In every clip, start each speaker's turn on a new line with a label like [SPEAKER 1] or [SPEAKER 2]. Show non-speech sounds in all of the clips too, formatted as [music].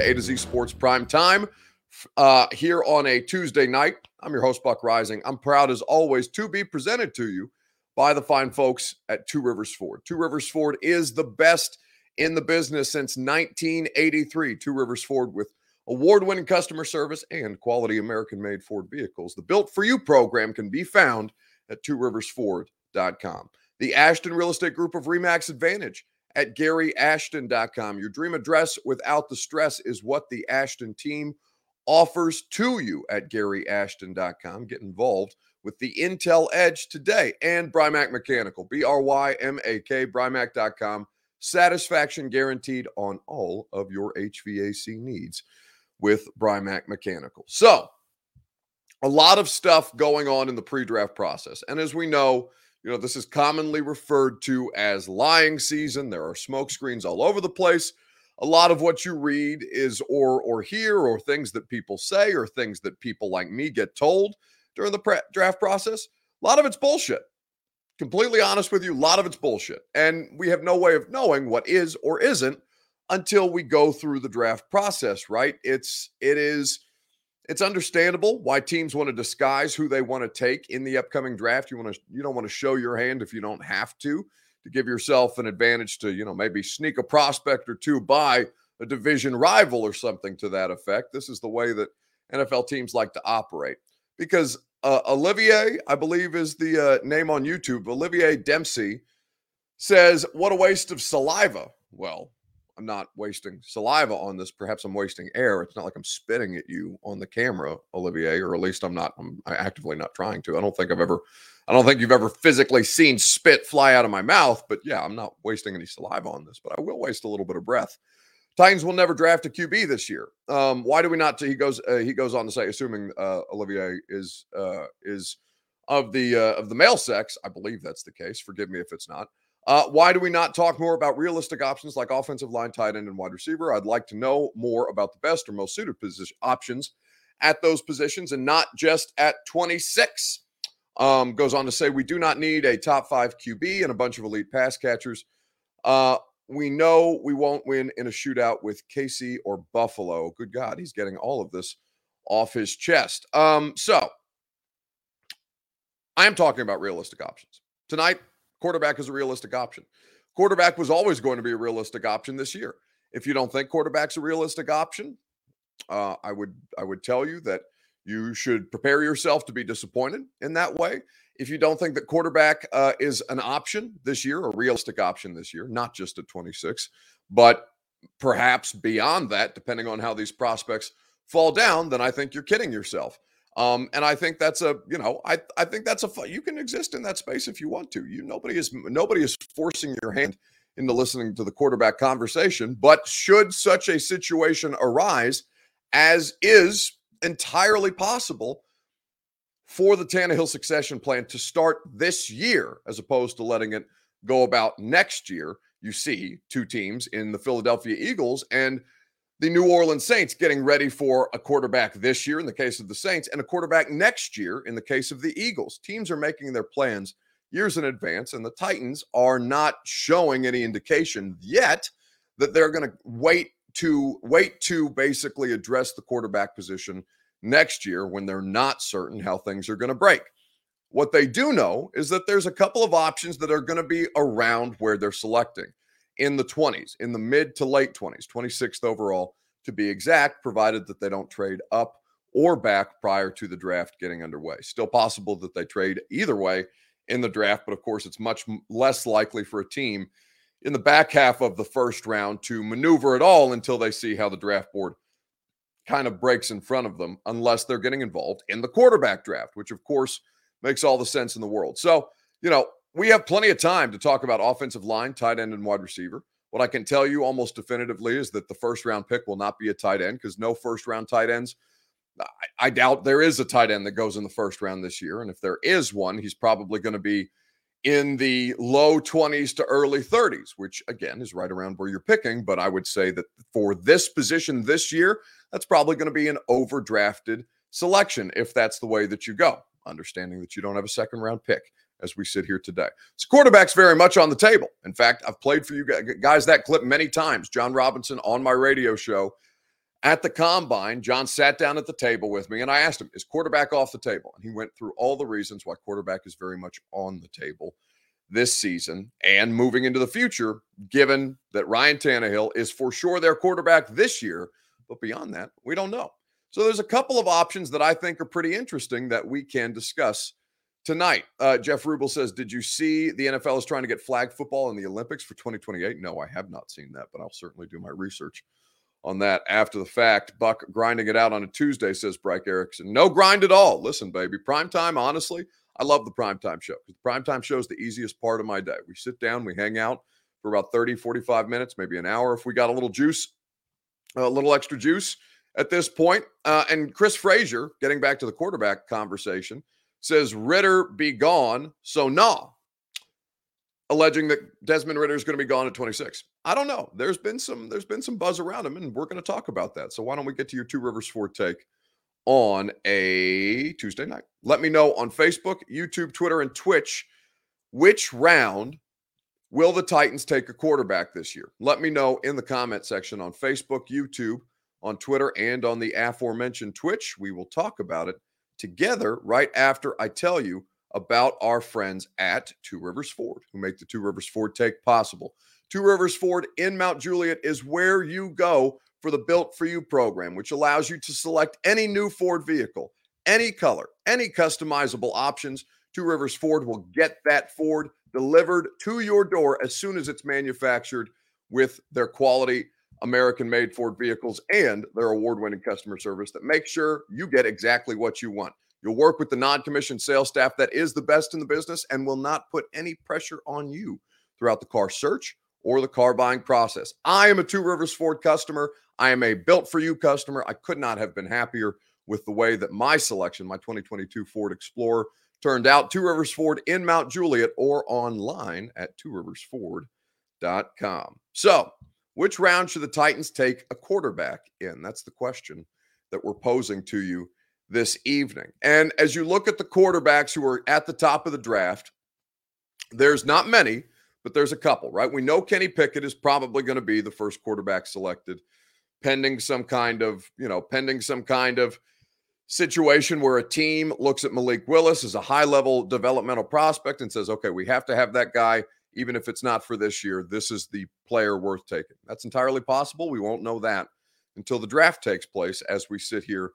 [SPEAKER 1] into A to Z Sports Prime Time uh, here on a Tuesday night. I'm your host, Buck Reising. I'm proud, as always, to be presented to you by the fine folks at Two Rivers Ford. Two Rivers Ford is the best in the business since 1983. Two Rivers Ford with award winning customer service and quality American made Ford vehicles. The Built for You program can be found at tworiversford.com. The Ashton Real Estate Group of Remax Advantage at GaryAshton.com. Your dream address without the stress is what the Ashton team offers to you at GaryAshton.com. Get involved with the Intel Edge today and Brymak Mechanical, B R Y M A K, Brymak.com. Satisfaction guaranteed on all of your HVAC needs with Brymak Mechanical. So, a lot of stuff going on in the pre draft process. And as we know, you know, this is commonly referred to as lying season. There are smoke screens all over the place. A lot of what you read is or or hear or things that people say or things that people like me get told during the pre- draft process. A lot of it's bullshit. Completely honest with you, a lot of it's bullshit. And we have no way of knowing what is or isn't until we go through the draft process, right? It's it is it's understandable why teams want to disguise who they want to take in the upcoming draft. You want to you don't want to show your hand if you don't have to to give yourself an advantage to, you know, maybe sneak a prospect or two by a division rival or something to that effect. This is the way that NFL teams like to operate. Because uh, Olivier, I believe is the uh, name on YouTube, Olivier Dempsey says, "What a waste of saliva." Well, I'm not wasting saliva on this. Perhaps I'm wasting air. It's not like I'm spitting at you on the camera, Olivier, or at least I'm not. I'm actively not trying to. I don't think I've ever. I don't think you've ever physically seen spit fly out of my mouth. But yeah, I'm not wasting any saliva on this. But I will waste a little bit of breath. Titans will never draft a QB this year. Um, why do we not? He goes. Uh, he goes on to say, assuming uh, Olivier is uh, is of the uh, of the male sex, I believe that's the case. Forgive me if it's not. Uh, why do we not talk more about realistic options like offensive line, tight end, and wide receiver? I'd like to know more about the best or most suited position options at those positions and not just at 26. Um, goes on to say we do not need a top five QB and a bunch of elite pass catchers. Uh, we know we won't win in a shootout with KC or Buffalo. Good God, he's getting all of this off his chest. Um, so I am talking about realistic options tonight. Quarterback is a realistic option. Quarterback was always going to be a realistic option this year. If you don't think quarterback's a realistic option, uh, I would I would tell you that you should prepare yourself to be disappointed in that way. If you don't think that quarterback uh, is an option this year, a realistic option this year, not just at 26, but perhaps beyond that, depending on how these prospects fall down, then I think you're kidding yourself. Um, and I think that's a, you know, I I think that's a you can exist in that space if you want to. You nobody is nobody is forcing your hand into listening to the quarterback conversation. But should such a situation arise, as is entirely possible for the Tannehill succession plan to start this year, as opposed to letting it go about next year, you see two teams in the Philadelphia Eagles and the New Orleans Saints getting ready for a quarterback this year in the case of the Saints and a quarterback next year in the case of the Eagles. Teams are making their plans years in advance, and the Titans are not showing any indication yet that they're going to wait to wait to basically address the quarterback position next year when they're not certain how things are going to break. What they do know is that there's a couple of options that are going to be around where they're selecting in the 20s, in the mid to late 20s, 26th overall to be exact, provided that they don't trade up or back prior to the draft getting underway. Still possible that they trade either way in the draft, but of course, it's much less likely for a team in the back half of the first round to maneuver at all until they see how the draft board kind of breaks in front of them, unless they're getting involved in the quarterback draft, which of course makes all the sense in the world. So, you know, we have plenty of time to talk about offensive line, tight end, and wide receiver. What I can tell you almost definitively is that the first round pick will not be a tight end because no first round tight ends. I, I, doubt there is a tight end that goes in the first round this year. And if there is one, he's probably going to be in the low 20s to early 30s, which again is right around where you're picking. But I would say that for this position this year, that's probably going to be an overdrafted selection if that's the way that you go, understanding that you don't have a second round pick as we sit here today. So quarterback's very much on the table. In fact, I've played for you guys that clip many times. Jon Robinson on my radio show at the combine, John sat down at the table with me and I asked him, Is quarterback off the table? And he went through all the reasons why quarterback is very much on the table this season and moving into the future, given that Ryan Tannehill is for sure their quarterback this year. But beyond that, we don't know. So there's a couple of options that I think are pretty interesting that we can discuss tonight. Uh, Jeff Rubel says, Did you see the NFL is trying to get flag football in the Olympics for 2028? No, I have not seen that, but I'll certainly do my research on that after the fact. Buck grinding it out on a Tuesday, says Bryce Erickson. No grind at all. Listen, baby, prime time, honestly, I love the primetime show. The primetime show is the easiest part of my day. We sit down, we hang out for about 30, 45 minutes, maybe an hour if we got a little juice, a little extra juice at this point. Uh, and Chris Frazier, getting back to the quarterback conversation, says Ridder be gone, so nah alleging that Desmond Ridder is going to be gone at 26. I don't know. There's been some there's been some buzz around him, and we're going to talk about that. So why don't we get to your Two Rivers Ford take on a Tuesday night? Let me know on Facebook, YouTube, Twitter, and Twitch which round will the Titans take a quarterback this year. Let me know in the comment section on Facebook, YouTube, on Twitter, and on the aforementioned Twitch. We will talk about it together right after I tell you about our friends at Two Rivers Ford, who make the Two Rivers Ford take possible. Two Rivers Ford in Mount Juliet is where you go for the Built for You program, which allows you to select any new Ford vehicle, any color, any customizable options. Two Rivers Ford will get that Ford delivered to your door as soon as it's manufactured with their quality American made Ford vehicles and their award winning customer service that makes sure you get exactly what you want. You'll work with the non commissioned sales staff that is the best in the business and will not put any pressure on you throughout the car search or the car buying process. I am a Two Rivers Ford customer. I am a built for you customer. I could not have been happier with the way that my selection, my 2022 Ford Explorer, turned out. Two Rivers Ford in Mount Juliet or online at tworiversford.com. So, which round should the Titans take a quarterback in? That's the question that we're posing to you this evening. And as you look at the quarterbacks who are at the top of the draft, there's not many, but there's a couple, right? We know Kenny Pickett is probably going to be the first quarterback selected, pending some kind of, you know, pending some kind of situation where a team looks at Malik Willis as a high level developmental prospect and says, okay, we have to have that guy, even if it's not for this year. This is the player worth taking. That's entirely possible. We won't know that until the draft takes place as we sit here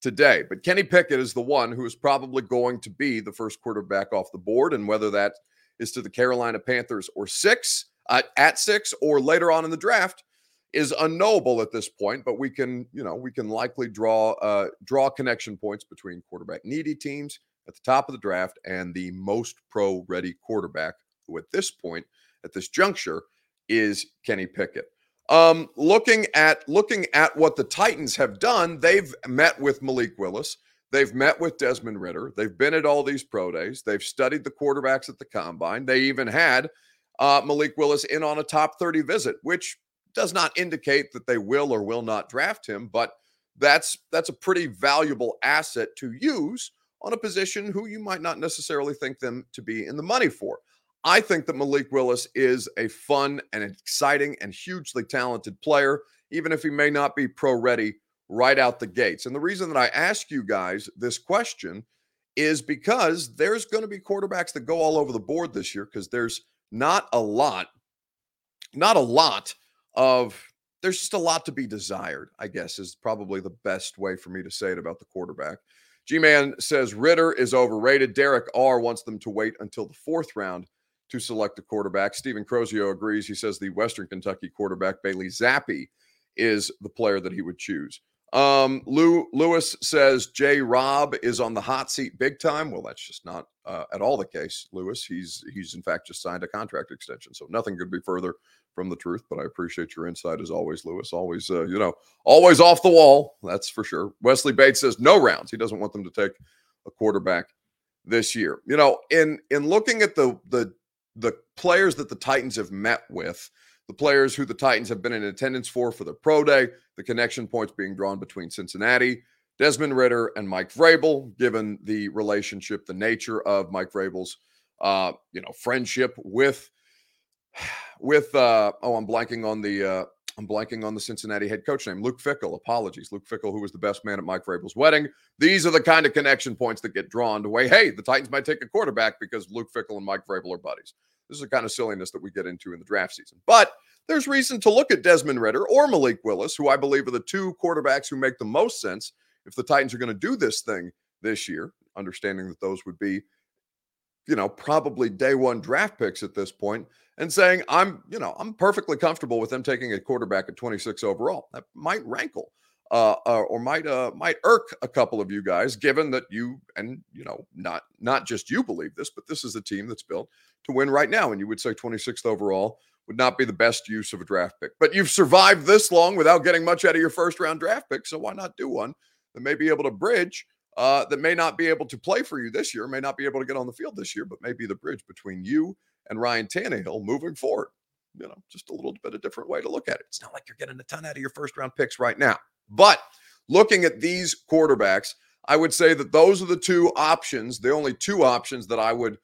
[SPEAKER 1] today. But Kenny Pickett is the one who is probably going to be the first quarterback off the board, and whether that is to the Carolina Panthers or six uh, at six or later on in the draft is unknowable at this point. But we can, you know, we can likely draw uh, draw connection points between quarterback needy teams at the top of the draft and the most pro ready quarterback, at this point, at this juncture, is Kenny Pickett. Um, looking at looking at what the Titans have done, they've met with Malik Willis. They've met with Desmond Ridder. They've been at all these pro days. They've studied the quarterbacks at the combine. They even had uh, Malik Willis in on a top 30 visit, which does not indicate that they will or will not draft him, but that's that's a pretty valuable asset to use on a position who you might not necessarily think them to be in the money for. I think that Malik Willis is a fun and exciting and hugely talented player, even if he may not be pro ready right out the gates. And the reason that I ask you guys this question is because there's going to be quarterbacks that go all over the board this year because there's not a lot, not a lot of, there's just a lot to be desired, I guess, is probably the best way for me to say it about the quarterback. G Man says Ridder is overrated. Derek R wants them to wait until the fourth round to select a quarterback. Stephen Crozio agrees. He says the Western Kentucky quarterback, Bailey Zappe, is the player that he would choose. Um, Lou Lewis says Jay Rob is on the hot seat big time. Well, that's just not uh, at all the case, Lewis. He's he's in fact just signed a contract extension, so nothing could be further from the truth. But I appreciate your insight as always, Lewis. Always, uh, you know, always off the wall. That's for sure. Wesley Bates says no rounds. He doesn't want them to take a quarterback this year. You know, in in looking at the the the players that the Titans have met with, the players who the Titans have been in attendance for for the pro day, the connection points being drawn between Cincinnati, Desmond Ridder, and Mike Vrabel, given the relationship, the nature of Mike Vrabel's, uh, you know, friendship with, [sighs] with, uh, oh, I'm blanking on the, uh, I'm blanking on the Cincinnati head coach name, Luke Fickell. Apologies, Luke Fickell, who was the best man at Mike Vrabel's wedding. These are the kind of connection points that get drawn to way. Hey, the Titans might take a quarterback because Luke Fickell and Mike Vrabel are buddies. This is the kind of silliness that we get into in the draft season. But there's reason to look at Desmond Ridder or Malik Willis, who I believe are the two quarterbacks who make the most sense if the Titans are going to do this thing this year, understanding that those would be, you know, probably day one draft picks at this point, and saying, I'm, you know, I'm perfectly comfortable with them taking a quarterback at 26 overall. That might rankle. Uh, uh, or might uh, might irk a couple of you guys, given that you and you know not not just you believe this, but this is a team that's built to win right now, and you would say 26th overall would not be the best use of a draft pick. But you've survived this long without getting much out of your first round draft pick, so why not do one that may be able to bridge uh, that may not be able to play for you this year, may not be able to get on the field this year, but may be the bridge between you and Ryan Tannehill moving forward. You know, just a little bit of different way to look at it. It's not like you're getting a ton out of your first round picks right now. But looking at these quarterbacks, I would say that those are the two options, the only two options that I would,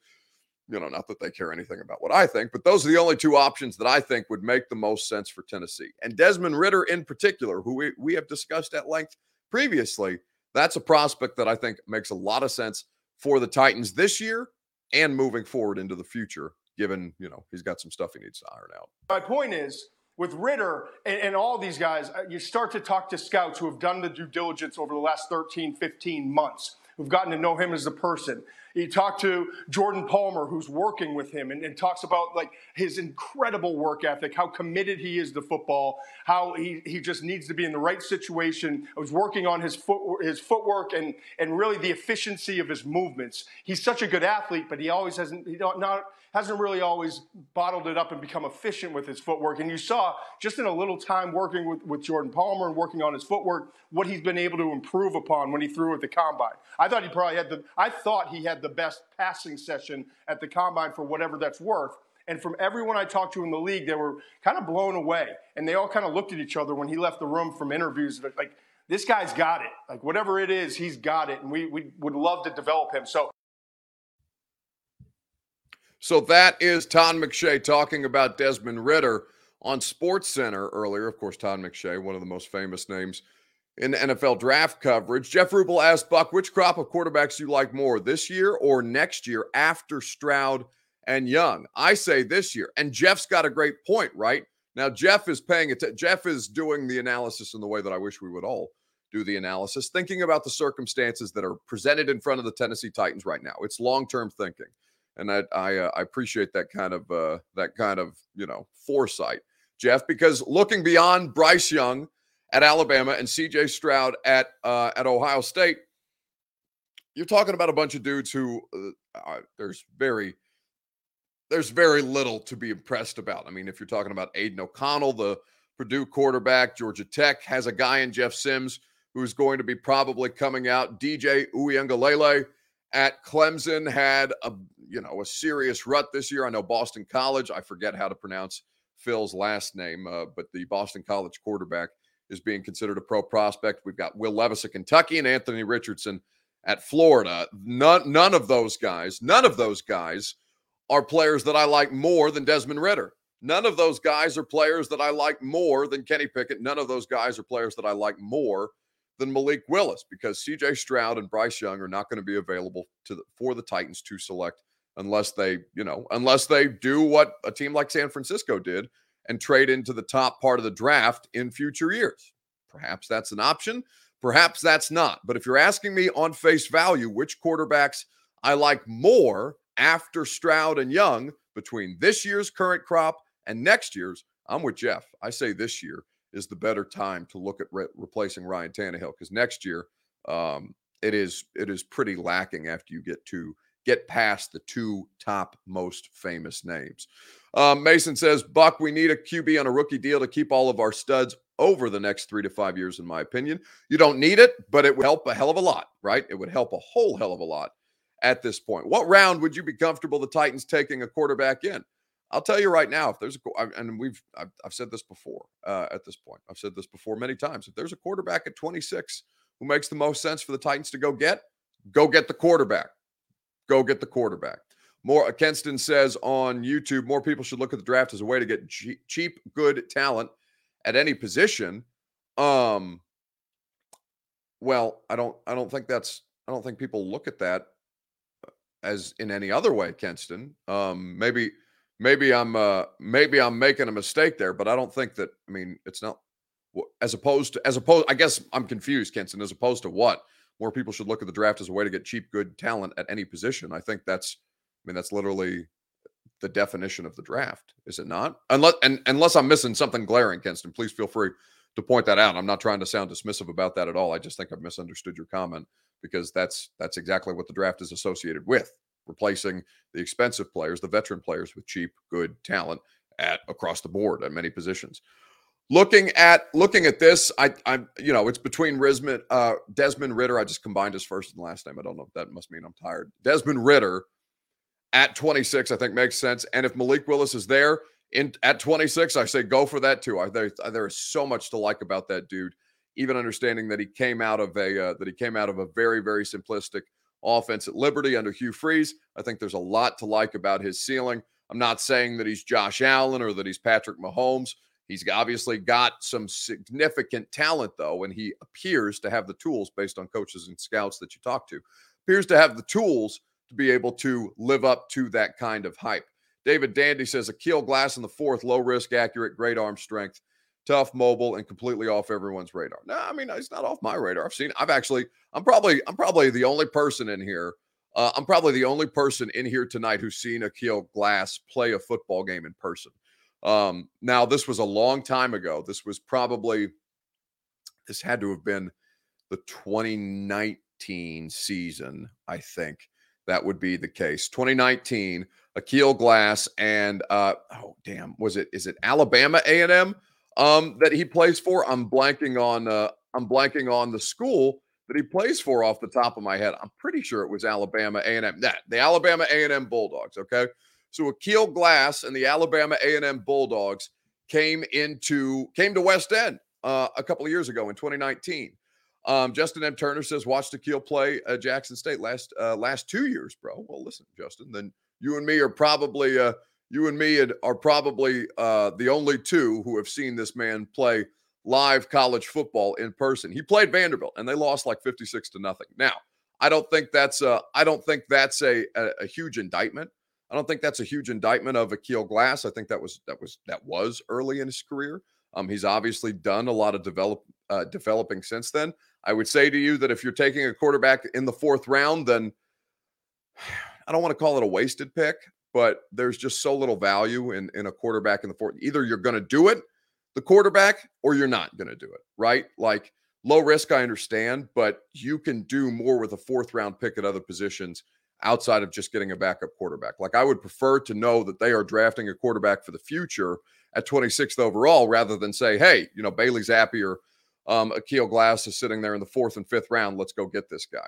[SPEAKER 1] you know, not that they care anything about what I think, but those are the only two options that I think would make the most sense for Tennessee. And Desmond Ridder, in particular, who we, we have discussed at length previously, that's a prospect that I think makes a lot of sense for the Titans this year and moving forward into the future, given, you know, he's got some stuff he needs to iron out.
[SPEAKER 2] My point is with Ridder and, and, all these guys, uh, you start to talk to scouts who have done the due diligence over the last 13, 15 months, who've gotten to know him as a person. You talked to Jordan Palmer, who's working with him, and, and, talks about like his incredible work ethic, how committed he is to football, how he, he just needs to be in the right situation. I was working on his foot his footwork and and really the efficiency of his movements. He's such a good athlete, but he always hasn't he not hasn't really always bottled it up and become efficient with his footwork. And you saw just in a little time working with, with Jordan Palmer and working on his footwork, what he's been able to improve upon when he threw at the combine. I thought he probably had the I thought he had the best passing session at the combine for whatever that's worth. And from everyone I talked to in the league, they were kind of blown away. And they all kind of looked at each other when he left the room from interviews. Like, this guy's got it. Like, whatever it is, he's got it. And we, we would love to develop him. So
[SPEAKER 1] so that is Todd McShay talking about Desmond Ridder on Sports Center earlier. Of course, Todd McShay, one of the most famous names in the NFL draft coverage. Jeff Rubel asked Buck, which crop of quarterbacks do you like more, this year or next year after Stroud and Young? I say this year. And Jeff's got a great point, right? Now, Jeff is paying it. Jeff is doing the analysis in the way that I wish we would all do the analysis, thinking about the circumstances that are presented in front of the Tennessee Titans right now. It's long term thinking and I I, uh, I appreciate that kind of uh, that kind of you know foresight, Jeff. Because looking beyond Bryce Young at Alabama and C.J. Stroud at uh, at Ohio State, you're talking about a bunch of dudes who uh, there's very there's very little to be impressed about. I mean, if you're talking about Aidan O'Connell, the Purdue quarterback, Georgia Tech has a guy in Jeff Sims who's going to be probably coming out. DJ Uiagalelei at Clemson had a you know a serious rut this year. I know Boston College. I forget how to pronounce Phil's last name, uh, but the Boston College quarterback is being considered a pro prospect. We've got Will Levis at Kentucky and Anthony Richardson at Florida. None none of those guys, none of those guys are players that I like more than Desmond Ridder. None of those guys are players that I like more than Kenny Pickett. None of those guys are players that I like more than Malik Willis because CJ Stroud and Bryce Young are not going to be available to the, for the Titans to select unless they, you know, unless they do what a team like San Francisco did and trade into the top part of the draft in future years. Perhaps that's an option. Perhaps that's not. But if you're asking me on face value which quarterbacks I like more after Stroud and Young between this year's current crop and next year's, I'm with Jeff. I say this year is the better time to look at re- replacing Ryan Tannehill because next year um, it is it is pretty lacking after you get to get past the two top most famous names. Um, Mason says, Buck, we need a QB on a rookie deal to keep all of our studs over the next three to five years, in my opinion. You don't need it, but it would help a hell of a lot, right? It would help a whole hell of a lot at this point. What round would you be comfortable the Titans taking a quarterback in? I'll tell you right now, if there's a, and we've, I've, I've said this before uh, at this point, I've said this before many times. If there's a quarterback at 26 who makes the most sense for the Titans to go get, go get the quarterback. Go get the quarterback. More, uh, Kenston says on YouTube, more people should look at the draft as a way to get cheap, good talent at any position. Um, well, I don't I don't think that's I don't think people look at that uh, as in any other way, Kenston. Um, maybe maybe I'm uh, maybe I'm making a mistake there, but I don't think that. I mean, it's not as opposed to as opposed. I guess I'm confused, Kenston. As opposed to what more people should look at the draft as a way to get cheap, good talent at any position. I think that's. I mean, that's literally the definition of the draft, is it not? Unless and unless I'm missing something glaring, Kenston, please feel free to point that out. I'm not trying to sound dismissive about that at all. I just think I've misunderstood your comment because that's that's exactly what the draft is associated with, replacing the expensive players, the veteran players with cheap, good talent at across the board at many positions. Looking at looking at this, I I'm you know it's between Risman, uh, Desmond Ridder. I just combined his first and last name. I don't know if that must mean I'm tired. Desmond Ridder at 26, I think makes sense. And if Malik Willis is there in at 26, I say go for that too. I, there, there is so much to like about that dude. Even understanding that he came out of a uh, that he came out of a very very simplistic offense at Liberty under Hugh Freeze. I think there's a lot to like about his ceiling. I'm not saying that he's Josh Allen or that he's Patrick Mahomes. He's obviously got some significant talent, though, and he appears to have the tools based on coaches and scouts that you talk to. Appears to have the tools to be able to live up to that kind of hype. David Dandy says Aqeel Glass in the fourth, low risk, accurate, great arm strength, tough, mobile, and completely off everyone's radar. No, I mean he's not off my radar. I've seen. I've actually. I'm probably. I'm probably the only person in here. Uh, I'm probably the only person in here tonight who's seen Aqeel Glass play a football game in person. Um, now this was a long time ago. This was probably. This had to have been the 2019 season, I think that would be the case. 2019, Aqeel Glass and uh, oh damn, was it is it Alabama A and M um, that he plays for? I'm blanking on uh, I'm blanking on the school that he plays for off the top of my head. I'm pretty sure it was Alabama A and M. That the Alabama A and M Bulldogs. Okay, so Aqeel Glass and the Alabama A and M Bulldogs came into came to West End uh, a couple of years ago in 2019. Um, Justin M. Turner says, watched Aqeel play uh, Jackson State last uh, last two years, bro. Well, listen, Justin, then you and me are probably uh, you and me are probably uh, the only two who have seen this man play live college football in person. He played Vanderbilt, and they lost like fifty six to nothing. Now, I don't think that's a I don't think that's a, a, a huge indictment. I don't think that's a huge indictment of Aqeel Glass. I think that was that was that was early in his career. Um, he's obviously done a lot of develop uh, developing since then. I would say to you that if you're taking a quarterback in the fourth round, then [sighs] I don't want to call it a wasted pick, but there's just so little value in, in a quarterback in the fourth. Either you're going to do it, the quarterback, or you're not going to do it, right? Like low risk, I understand, but you can do more with a fourth round pick at other positions outside of just getting a backup quarterback. Like I would prefer to know that they are drafting a quarterback for the future at 26th overall rather than say, hey, you know, Bailey Zappe or um, Aqeel Glass is sitting there in the fourth and fifth round. Let's go get this guy.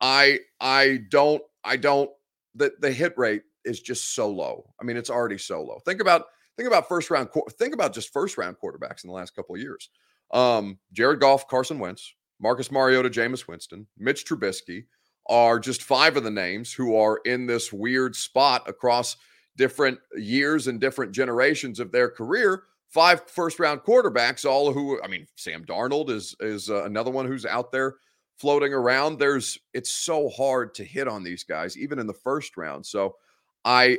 [SPEAKER 1] I I don't I don't the the hit rate is just so low. I mean, it's already so low. Think about think about first round think about just first round quarterbacks in the last couple of years. Um, Jared Goff, Carson Wentz, Marcus Mariota, Jameis Winston, Mitch Trubisky are just five of the names who are in this weird spot across different years and different generations of their career five first round quarterbacks, all who I mean, Sam Darnold is is uh, another one who's out there floating around. There's it's so hard to hit on these guys, even in the first round. So I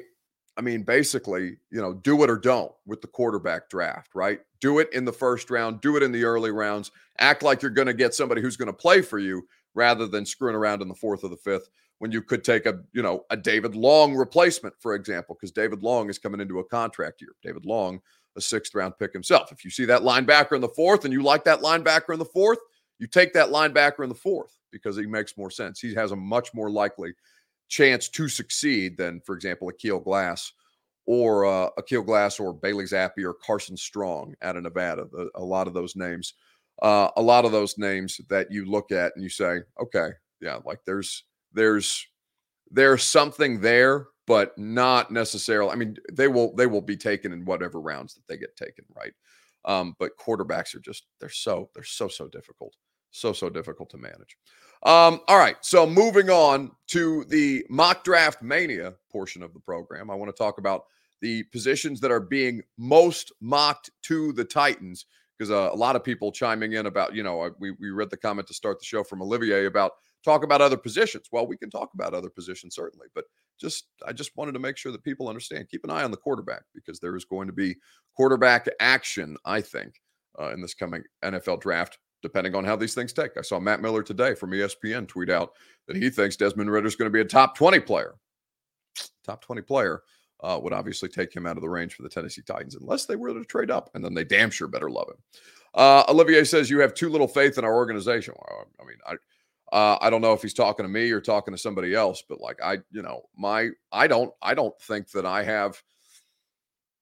[SPEAKER 1] I mean, basically, you know, do it or don't with the quarterback draft, right? Do it in the first round, do it in the early rounds, act like you're going to get somebody who's going to play for you rather than screwing around in the fourth or the fifth when you could take a, you know, a David Long replacement, for example, because David Long is coming into a contract year. David Long a sixth round pick himself. If you see that linebacker in the fourth and you like that linebacker in the fourth, you take that linebacker in the fourth because he makes more sense. He has a much more likely chance to succeed than, for example, Aqeel Glass or uh, Aqeel Glass or Bailey Zappe or Carson Strong out of Nevada. A, a lot of those names, uh, a lot of those names that you look at and you say, okay, yeah, like there's there's there's something there but not necessarily. I mean, they will they will be taken in whatever rounds that they get taken, right? Um, but quarterbacks are just they're so they're so so difficult, so so difficult to manage. Um, all right, so moving on to the mock draft mania portion of the program, I want to talk about the positions that are being most mocked to the Titans because uh, a lot of people chiming in about, you know, uh, we, we read the comment to start the show from Olivier about talk about other positions. Well, we can talk about other positions certainly, but just I just wanted to make sure that people understand. Keep an eye on the quarterback because there is going to be quarterback action, I think, uh, in this coming NFL draft, depending on how these things take. I saw Matt Miller today from ESPN tweet out that he thinks Desmond Ridder is going to be a top 20 player. Top 20 player uh, would obviously take him out of the range for the Tennessee Titans unless they were to trade up, and then they damn sure better love him. Uh, Olivier says you have too little faith in our organization. Well, I mean, I uh, I don't know if he's talking to me or talking to somebody else, but like I, you know, my I don't I don't think that I have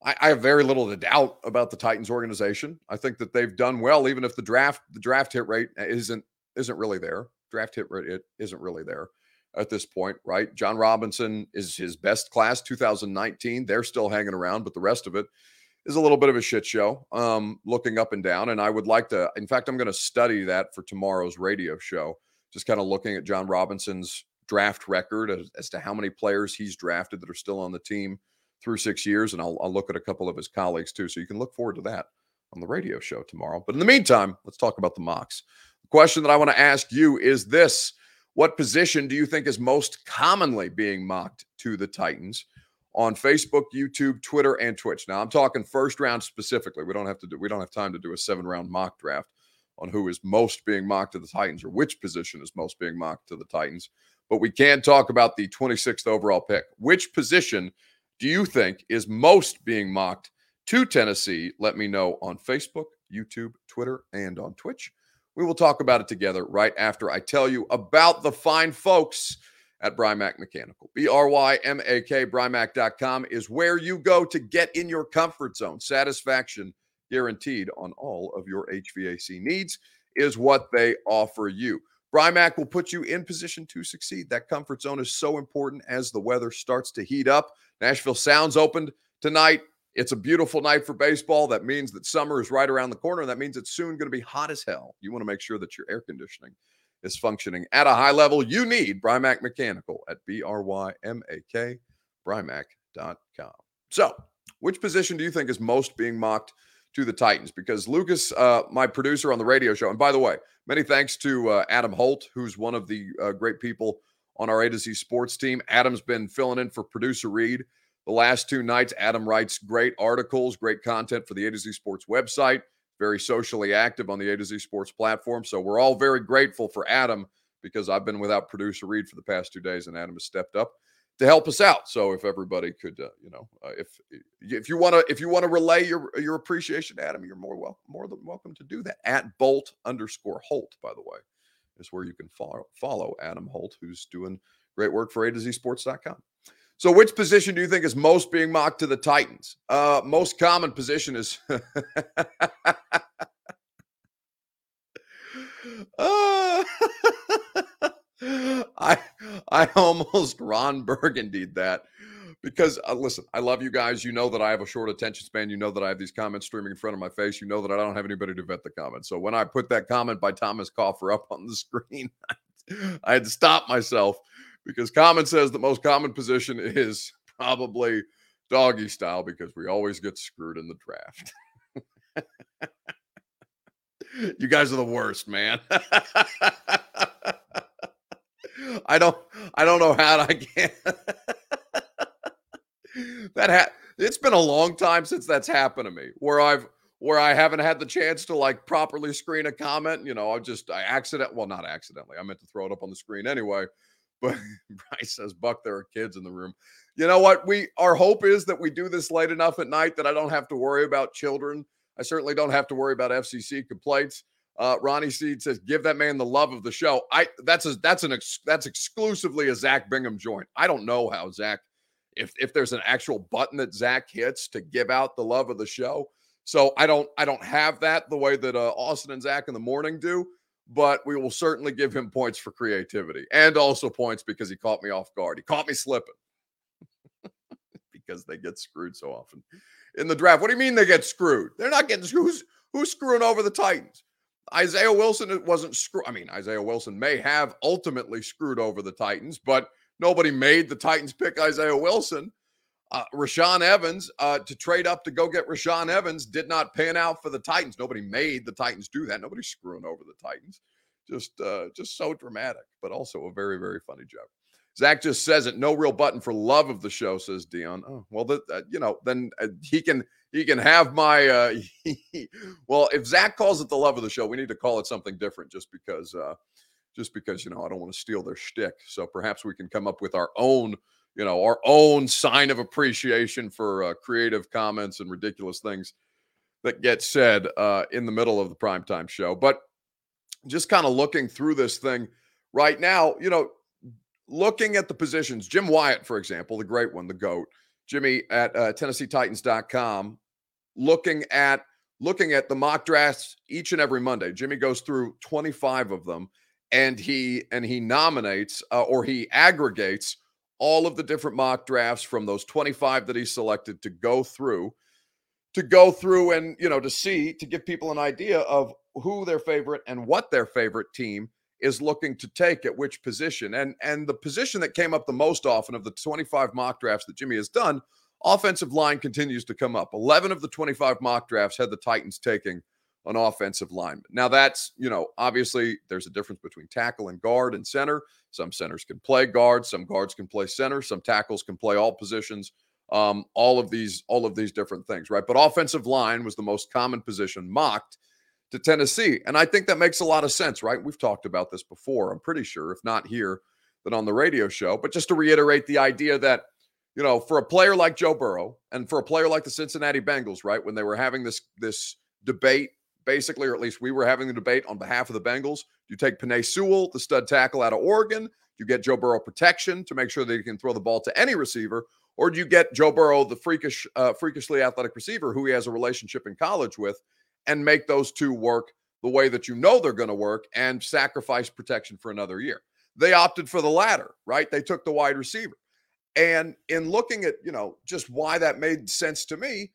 [SPEAKER 1] I, I have very little to doubt about the Titans organization. I think that they've done well, even if the draft the draft hit rate isn't isn't really there. Draft hit rate it isn't really there at this point, right? Jon Robinson is his best class 2019. They're still hanging around, but the rest of it is a little bit of a shit show. Um, looking up and down, and I would like to. In fact, I'm going to study that for tomorrow's radio show just kind of looking at Jon Robinson's draft record as, as, to how many players he's drafted that are still on the team through six years. And I'll, I'll look at a couple of his colleagues too. So you can look forward to that on the radio show tomorrow. But in the meantime, let's talk about the mocks. The question that I want to ask you is this What position do you think is most commonly being mocked to the Titans? on Facebook, YouTube, Twitter, and Twitch. Now I'm talking first round specifically. We don't have to do we don't have time to do a seven round mock draft on who is most being mocked to the Titans or which position is most being mocked to the Titans. But we can talk about the 26th overall pick. Which position do you think is most being mocked to Tennessee? Let me know on Facebook, YouTube, Twitter, and on Twitch. We will talk about it together right after I tell you about the fine folks at Brymak Mechanical. B R Y M A K, Brymak.com is where you go to get in your comfort zone. Satisfaction guaranteed on all of your HVAC needs is what they offer you. Brymak will put you in position to succeed. That comfort zone is so important as the weather starts to heat up. Nashville Sounds opened tonight. It's a beautiful night for baseball. That means that summer is right around the corner. And that means it's soon going to be hot as hell. You want to make sure that your air conditioning is functioning at a high level. You need Brymak Mechanical at B R Y M A K, Brymak.com. So, which position do you think is most being mocked to the Titans because Lucas, uh, my producer on the radio show, and by the way, many thanks to uh, Adam Holt, who's one of the uh, great people on our A to Z sports team. Adam's been filling in for producer Reed the last two nights. Adam writes great articles, great content for the A to Z sports website, very socially active on the A to Z sports platform. So we're all very grateful for Adam because I've been without producer Reed for the past two days and Adam has stepped up to help us out. So if everybody could, uh, you know, uh, if if you want to if you want to relay your your appreciation, Adam, you're more welcome more than welcome to do that. At Bolt underscore Holt, by the way, is where you can follow follow Adam Holt, who's doing great work for A to Z Sports.com. So, which position do you think is most being mocked to the Titans? Uh, most common position is. [laughs] uh, [laughs] I I almost Ron Burgundied that because uh, listen, I love you guys. You know that I have a short attention span. You know that I have these comments streaming in front of my face. You know that I don't have anybody to vet the comments. So when I put that comment by Thomas Coffer up on the screen, [laughs] I had to stop myself because Common says the most common position is probably doggy style because we always get screwed in the draft. you guys are the worst, man. I don't I don't know how I can that ha- it's been a long time since that's happened to me where I've where I haven't had the chance to like properly screen a comment. You know, I just I accident well not accidentally. I meant to throw it up on the screen anyway. But [laughs] Bryce says, Buck, there are kids in the room. You know what? We our hope is that we do this late enough at night that I don't have to worry about children. I certainly don't have to worry about FCC complaints. Uh, Ronnie Seed says, "Give that man the love of the show." I that's a that's an ex, that's exclusively a Zach Bingham joint. I don't know how Zach, if if there's an actual button that Zach hits to give out the love of the show. So I don't I don't have that the way that uh, Austin and Zach in the morning do. But we will certainly give him points for creativity and also points because he caught me off guard. He caught me slipping [laughs] because they get screwed so often in the draft. What do you mean they get screwed? They're not getting screwed. Who's, who's screwing over the Titans? Isaiah Wilson it wasn't screw. I mean, Isaiah Wilson may have ultimately screwed over the Titans, but nobody made the Titans pick Isaiah Wilson. Uh, Rashaan Evans uh, to trade up to go get Rashaan Evans did not pan out for the Titans. Nobody made the Titans do that. Nobody's screwing over the Titans. Just, uh, just so dramatic, but also a very, very funny joke. Zach just says it. No real button for love of the show, says Dion. Oh well, that uh, you know, then uh, he can he can have my. Uh, [laughs] well, if Zach calls it the love of the show, we need to call it something different, just because, uh, just because you know I don't want to steal their shtick. So perhaps we can come up with our own, you know, our own sign of appreciation for uh, creative comments and ridiculous things that get said uh, in the middle of the primetime show. But just kind of looking through this thing right now, you know, looking at the positions, Jim Wyatt, for example, the great one, the GOAT, Jimmy at uh, TennesseeTitans.com, looking at looking at the mock drafts each and every Monday. Jimmy goes through 25 of them and he and he nominates uh, or he aggregates all of the different mock drafts from those 25 that he selected to go through to go through and you know to see to give people an idea of who their favorite and what their favorite team is looking to take at which position. And and the position that came up the most often of the 25 mock drafts that Jimmy has done, offensive line continues to come up. 11 of the 25 mock drafts had the Titans taking an offensive lineman. Now that's, you know, obviously there's a difference between tackle and guard and center. Some centers can play guard, some guards can play center, some tackles can play all positions. Um, all of these, all of these different things, right? But offensive line was the most common position mocked to Tennessee. And I think that makes a lot of sense, right? We've talked about this before, I'm pretty sure, if not here, then on the radio show. But just to reiterate the idea that, you know, for a player like Joe Burrow and for a player like the Cincinnati Bengals, right, when they were having this this debate, basically, or at least we were having the debate on behalf of the Bengals, you take Penei Sewell, the stud tackle out of Oregon, you get Joe Burrow protection to make sure that he can throw the ball to any receiver, or do you get Joe Burrow, the freakish, uh, freakishly athletic receiver who he has a relationship in college with, and make those two work the way that you know they're going to work and sacrifice protection for another year. They opted for the latter, right? They took the wide receiver. And in looking at, you know, just why that made sense to me,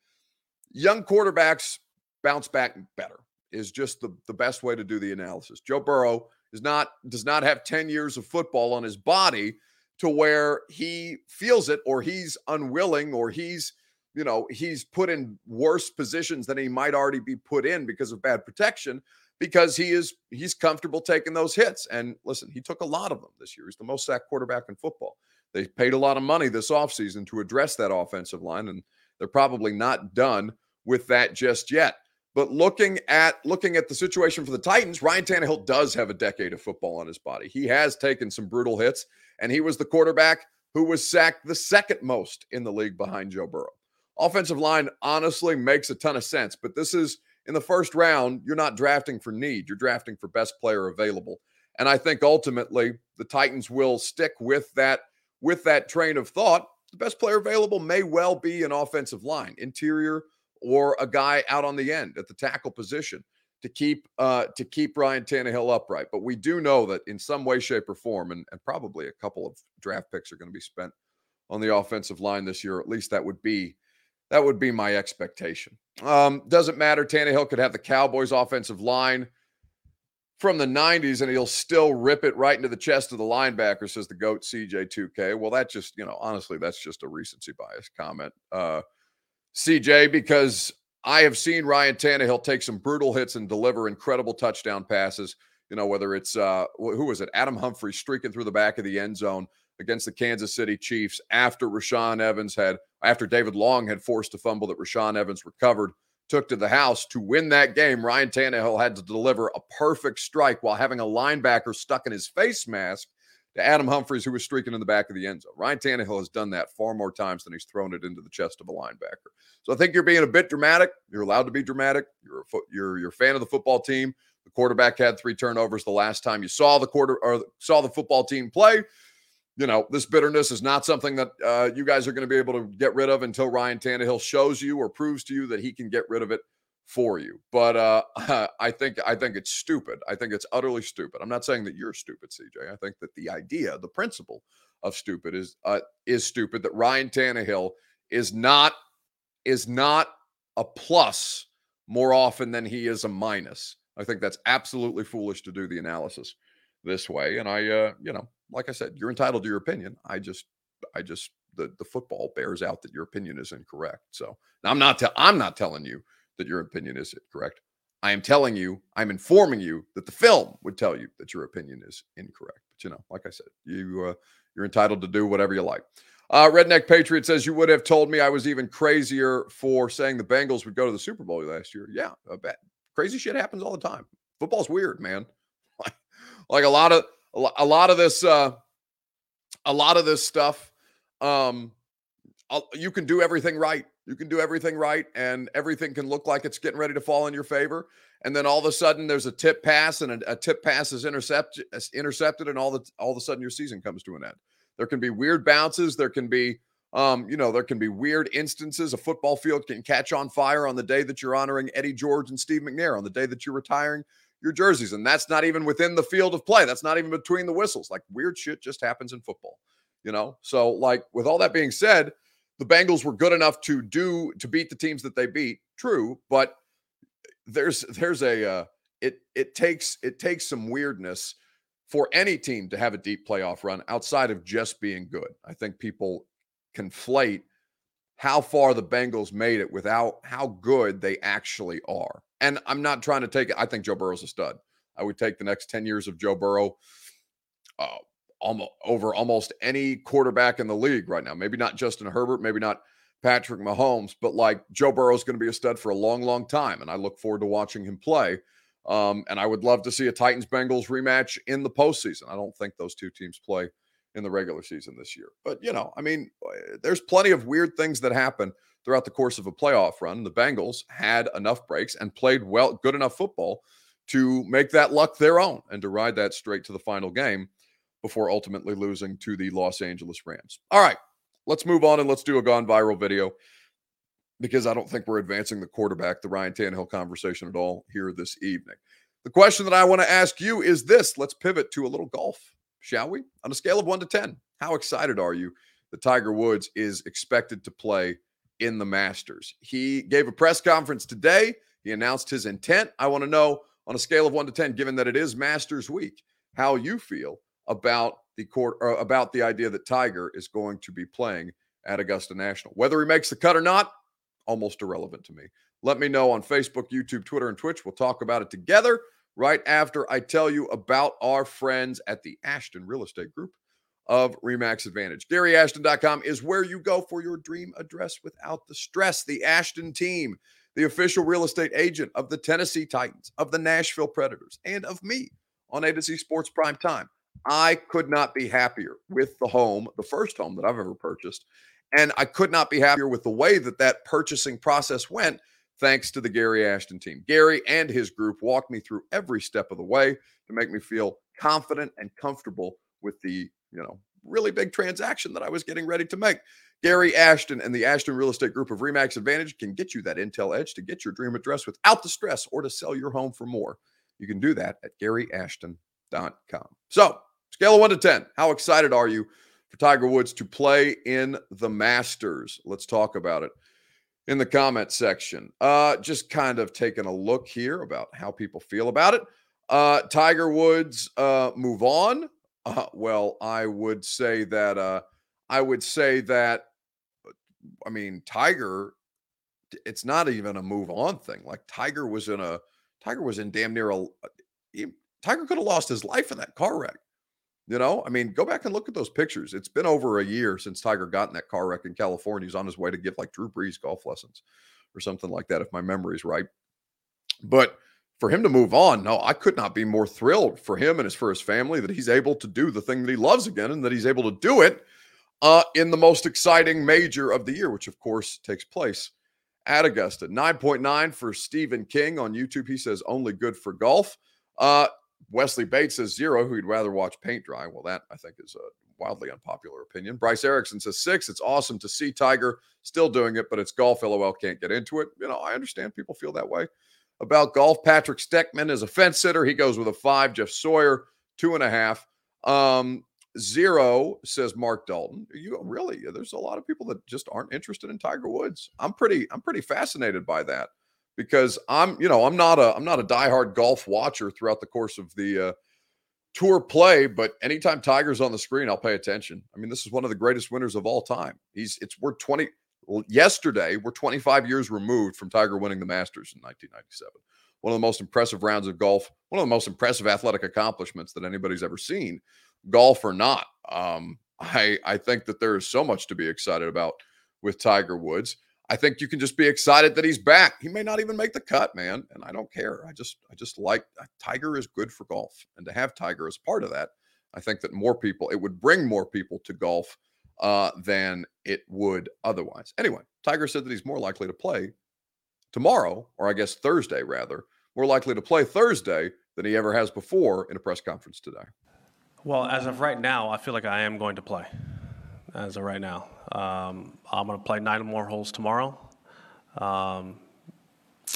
[SPEAKER 1] young quarterbacks bounce back better is just the, the best way to do the analysis. Joe Burrow is not does not have 10 years of football on his body to where he feels it or he's unwilling or he's you know, he's put in worse positions than he might already be put in because of bad protection because he is he's comfortable taking those hits. And listen, he took a lot of them this year. He's the most sacked quarterback in football. They paid a lot of money this offseason to address that offensive line, and they're probably not done with that just yet. But looking at looking at the situation for the Titans, Ryan Tannehill does have a decade of football on his body. He has taken some brutal hits, and he was the quarterback who was sacked the second most in the league behind Joe Burrow offensive line honestly makes a ton of sense. But this is in the first round, you're not drafting for need, you're drafting for best player available. And I think ultimately the Titans will stick with that with that train of thought. The best player available may well be an offensive line, interior, or a guy out on the end at the tackle position to keep uh, to keep Ryan Tannehill upright. But we do know that in some way, shape, or form, and, and probably a couple of draft picks are going to be spent on the offensive line this year. At least that would be that would be my expectation. Um, doesn't matter. Tannehill could have the Cowboys' offensive line from the 90s and he'll still rip it right into the chest of the linebacker, says the GOAT CJ2K. Well, that just, you know, honestly, that's just a recency bias comment. Uh, CJ, because I have seen Ryan Tannehill take some brutal hits and deliver incredible touchdown passes. You know, whether it's, uh, who was it? Adam Humphries streaking through the back of the end zone against the Kansas City Chiefs after Rashaan Evans had, after David Long had forced a fumble that Rashaan Evans recovered, took to the house to win that game. Ryan Tannehill had to deliver a perfect strike while having a linebacker stuck in his face mask to Adam Humphries, who was streaking in the back of the end zone. Ryan Tannehill has done that far more times than he's thrown it into the chest of a linebacker. So I think you're being a bit dramatic. You're allowed to be dramatic. You're a fo- you're you're a fan of the football team. The quarterback had three turnovers the last time you saw the quarter or saw the football team play you know, this bitterness is not something that uh, you guys are going to be able to get rid of until Ryan Tannehill shows you or proves to you that he can get rid of it for you. But uh, [laughs] I think I think it's stupid. I think it's utterly stupid. I'm not saying that you're stupid, CJ. I think that the idea, the principle of stupid is uh, is stupid. That Ryan Tannehill is not is not a plus more often than he is a minus. I think that's absolutely foolish to do the analysis this way. And I, uh, you know, like I said, you're entitled to your opinion. I just, I just the the football bears out that your opinion is incorrect. So I'm not te- I'm not telling you that your opinion is correct. I am telling you, I'm informing you that the film would tell you that your opinion is incorrect. But you know, like I said, you uh, you're entitled to do whatever you like. Uh, Redneck Patriot says you would have told me I was even crazier for saying the Bengals would go to the Super Bowl last year. Yeah. Crazy shit happens all the time. Football's weird, man. Like, [laughs] like a lot of a lot of this uh, a lot of this stuff um, you can do everything right. You can do everything right, and everything can look like it's getting ready to fall in your favor. And then all of a sudden, there's a tip pass, and a, a tip pass is intercepted, intercepted, and all the all of a sudden, your season comes to an end. There can be weird bounces. There can be, um, you know, there can be weird instances. A football field can catch on fire on the day that you're honoring Eddie George and Steve McNair, on the day that you're retiring your jerseys, and that's not even within the field of play. That's not even between the whistles. Like weird shit just happens in football you know so like with all that being said the bengals were good enough to do to beat the teams that they beat true but there's there's a uh, it it takes it takes some weirdness for any team to have a deep playoff run outside of just being good. I think people conflate how far the bengals made it without how good they actually are. And i'm not trying to take it i think joe burrow's a stud. I would take the next 10 years of joe burrow uh, almost over almost any quarterback in the league right now. Maybe not Justin Herbert, maybe not Patrick Mahomes, but like Joe Burrow is going to be a stud for a long, long time, and I look forward to watching him play. Um, and I would love to see a Titans Bengals rematch in the postseason. I don't think those two teams play in the regular season this year, but you know, I mean, uh, there's plenty of weird things that happen throughout the course of a playoff run. The Bengals had enough breaks and played well, good enough football to make that luck their own and to ride that straight to the final game before ultimately losing to the Los Angeles Rams. All right, let's move on and let's do a gone viral video because I don't think we're advancing the quarterback, the Ryan Tannehill conversation at all here this evening. The question that I want to ask you is this let's pivot to a little golf, shall we? On a scale of one to 10, how excited are you that Tiger Woods is expected to play in the Masters? He gave a press conference today. He announced his intent. I want to know on a scale of one to 10, given that it is Masters week, how you feel about the court uh, about the idea that Tiger is going to be playing at Augusta National. Whether he makes the cut or not, almost irrelevant to me. Let me know on Facebook, YouTube, Twitter, and Twitch. We'll talk about it together right after I tell you about our friends at the Ashton Real Estate Group of Remax Advantage. GaryAshton.com is where you go for your dream address without the stress. The Ashton team, the official real estate agent of the Tennessee Titans, of the Nashville Predators, and of me on A to Z Sports Prime Time. I could not be happier with the home, the first home that I've ever purchased. And I could not be happier with the way that that purchasing process went, thanks to the Gary Ashton team. Gary and his group walked me through every step of the way to make me feel confident and comfortable with the, you know, really big transaction that I was getting ready to make. Gary Ashton and the Ashton Real Estate Group of Remax Advantage can get you that intel edge to get your dream address without the stress or to sell your home for more. You can do that at GaryAshton.com. So, Scale of one to 10. How excited are you for Tiger Woods to play in the Masters? Let's talk about it in the comment section. Uh, just kind of taking a look here about how people feel about it. Uh, Tiger Woods uh, move on. Uh, well, I would say that uh, I would say that I mean Tiger. It's not even a move on thing. Like Tiger was in a Tiger was in damn near a. He, Tiger could have lost his life in that car wreck. You know, I mean, go back and look at those pictures. It's been over a year since Tiger got in that car wreck in California. He's on his way to give like Drew Brees golf lessons or something like that, if my memory is right. But for him to move on, no, I could not be more thrilled for him and his for his family that he's able to do the thing that he loves again and that he's able to do it uh, in the most exciting major of the year, which of course takes place at Augusta. 9.9 for Stephen King on YouTube. He says only good for golf. Uh, Wesley Bates says zero, who would rather watch paint dry. Well, that I think is a wildly unpopular opinion. Bryce Erickson says six. It's awesome to see Tiger still doing it, but it's golf. LOL can't get into it. You know, I understand people feel that way about golf. Patrick Steckman is a fence sitter. He goes with a five. Jeff Sawyer, two and a half. Um, zero says Mark Dalton. You really? There's a lot of people that just aren't interested in Tiger Woods. I'm pretty. I'm pretty fascinated by that because I'm, you know, I'm not a I'm not a diehard golf watcher throughout the course of the uh, tour play, but anytime Tiger's on the screen, I'll pay attention. I mean, this is one of the greatest winners of all time. He's it's we're 20 yesterday, we're 25 years removed from Tiger winning the Masters in 1997. One of the most impressive rounds of golf, one of the most impressive athletic accomplishments that anybody's ever seen, golf or not. Um, I I think that there is so much to be excited about with Tiger Woods. I think you can just be excited that he's back. He may not even make the cut, man, and I don't care. I just I just like uh, Tiger is good for golf, and to have Tiger as part of that, I think that more people it would bring more people to golf uh, than it would otherwise. Anyway, Tiger said that he's more likely to play tomorrow, or I guess Thursday rather, more likely to play Thursday than he ever has before in a press conference today.
[SPEAKER 3] Well, as of right now, I feel like I am going to play. As of right now, um, I'm going to play nine more holes tomorrow. Um,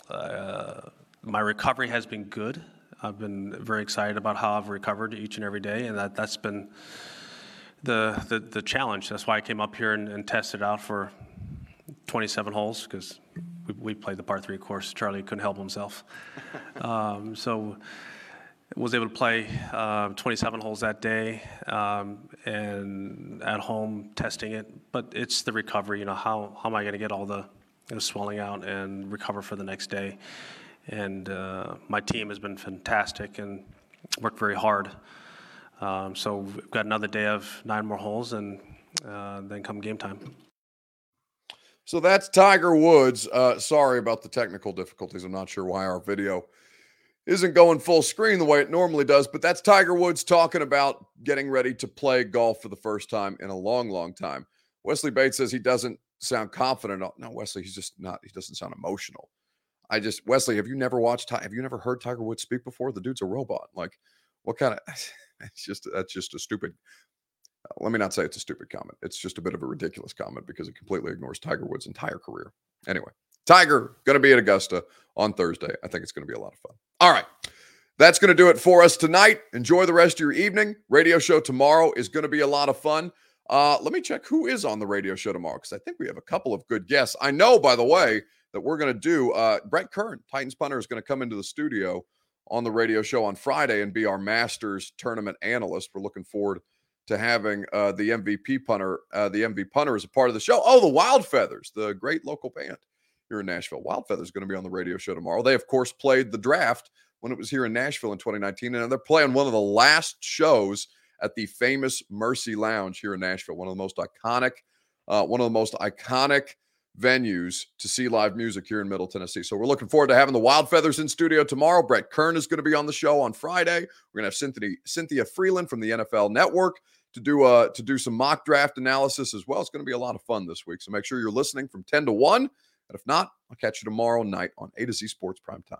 [SPEAKER 3] uh, my recovery has been good. I've been very excited about how I've recovered each and every day, and that that's been the the, the challenge. That's why I came up here and, and tested out for 27 holes because we, we, played the par three course. Charlie couldn't help himself, [laughs] um, so was able to play uh, 27 holes that day um, and at home testing it. But it's the recovery. You know, how, how am I going to get all the you know, swelling out and recover for the next day? And uh, my team has been fantastic and worked very hard. Um, so we've got another day of nine more holes, and uh, then come game time.
[SPEAKER 1] So that's Tiger Woods. Uh, sorry about the technical difficulties. I'm not sure why our video isn't going full screen the way it normally does, but that's Tiger Woods talking about getting ready to play golf for the first time in a long, long time. Wesley Bates says he doesn't sound confident. No, Wesley, he's just not, he doesn't sound emotional. I just, Wesley, have you never watched, have you never heard Tiger Woods speak before? The dude's a robot. Like, what kind of, [laughs] it's just, that's just a stupid, let me not say it's a stupid comment. It's just a bit of a ridiculous comment because it completely ignores Tiger Woods' entire career. Anyway, Tiger going to be at Augusta on Thursday. I think it's going to be a lot of fun. All right. That's going to do it for us tonight. Enjoy the rest of your evening. Radio show tomorrow is going to be a lot of fun. Uh, let me check who is on the radio show tomorrow because I think we have a couple of good guests. I know, by the way, that we're going to do uh, Brett Kern, Titans punter, is going to come into the studio on the radio show on Friday and be our Masters tournament analyst. We're looking forward to having uh, the MVP punter, uh, the MVP punter, as a part of the show. Oh, the Wild Feathers, the great local band here in Nashville. Wild Feathers going to be on the radio show tomorrow. They, of course, played the draft when it was here in Nashville in 2019, and they're playing one of the last shows at the famous Mercy Lounge here in Nashville, one of the most iconic, uh, one of the most iconic venues to see live music here in Middle Tennessee. So we're looking forward to having the Wild Feathers in studio tomorrow. Brett Kern is going to be on the show on Friday. We're going to have Cynthia, Cynthia Frelund from the NFL Network to do uh to do some mock draft analysis as well. It's going to be a lot of fun this week. So make sure you're listening from 10 to 1. And if not, I'll catch you tomorrow night on A to Z Sports Prime Time.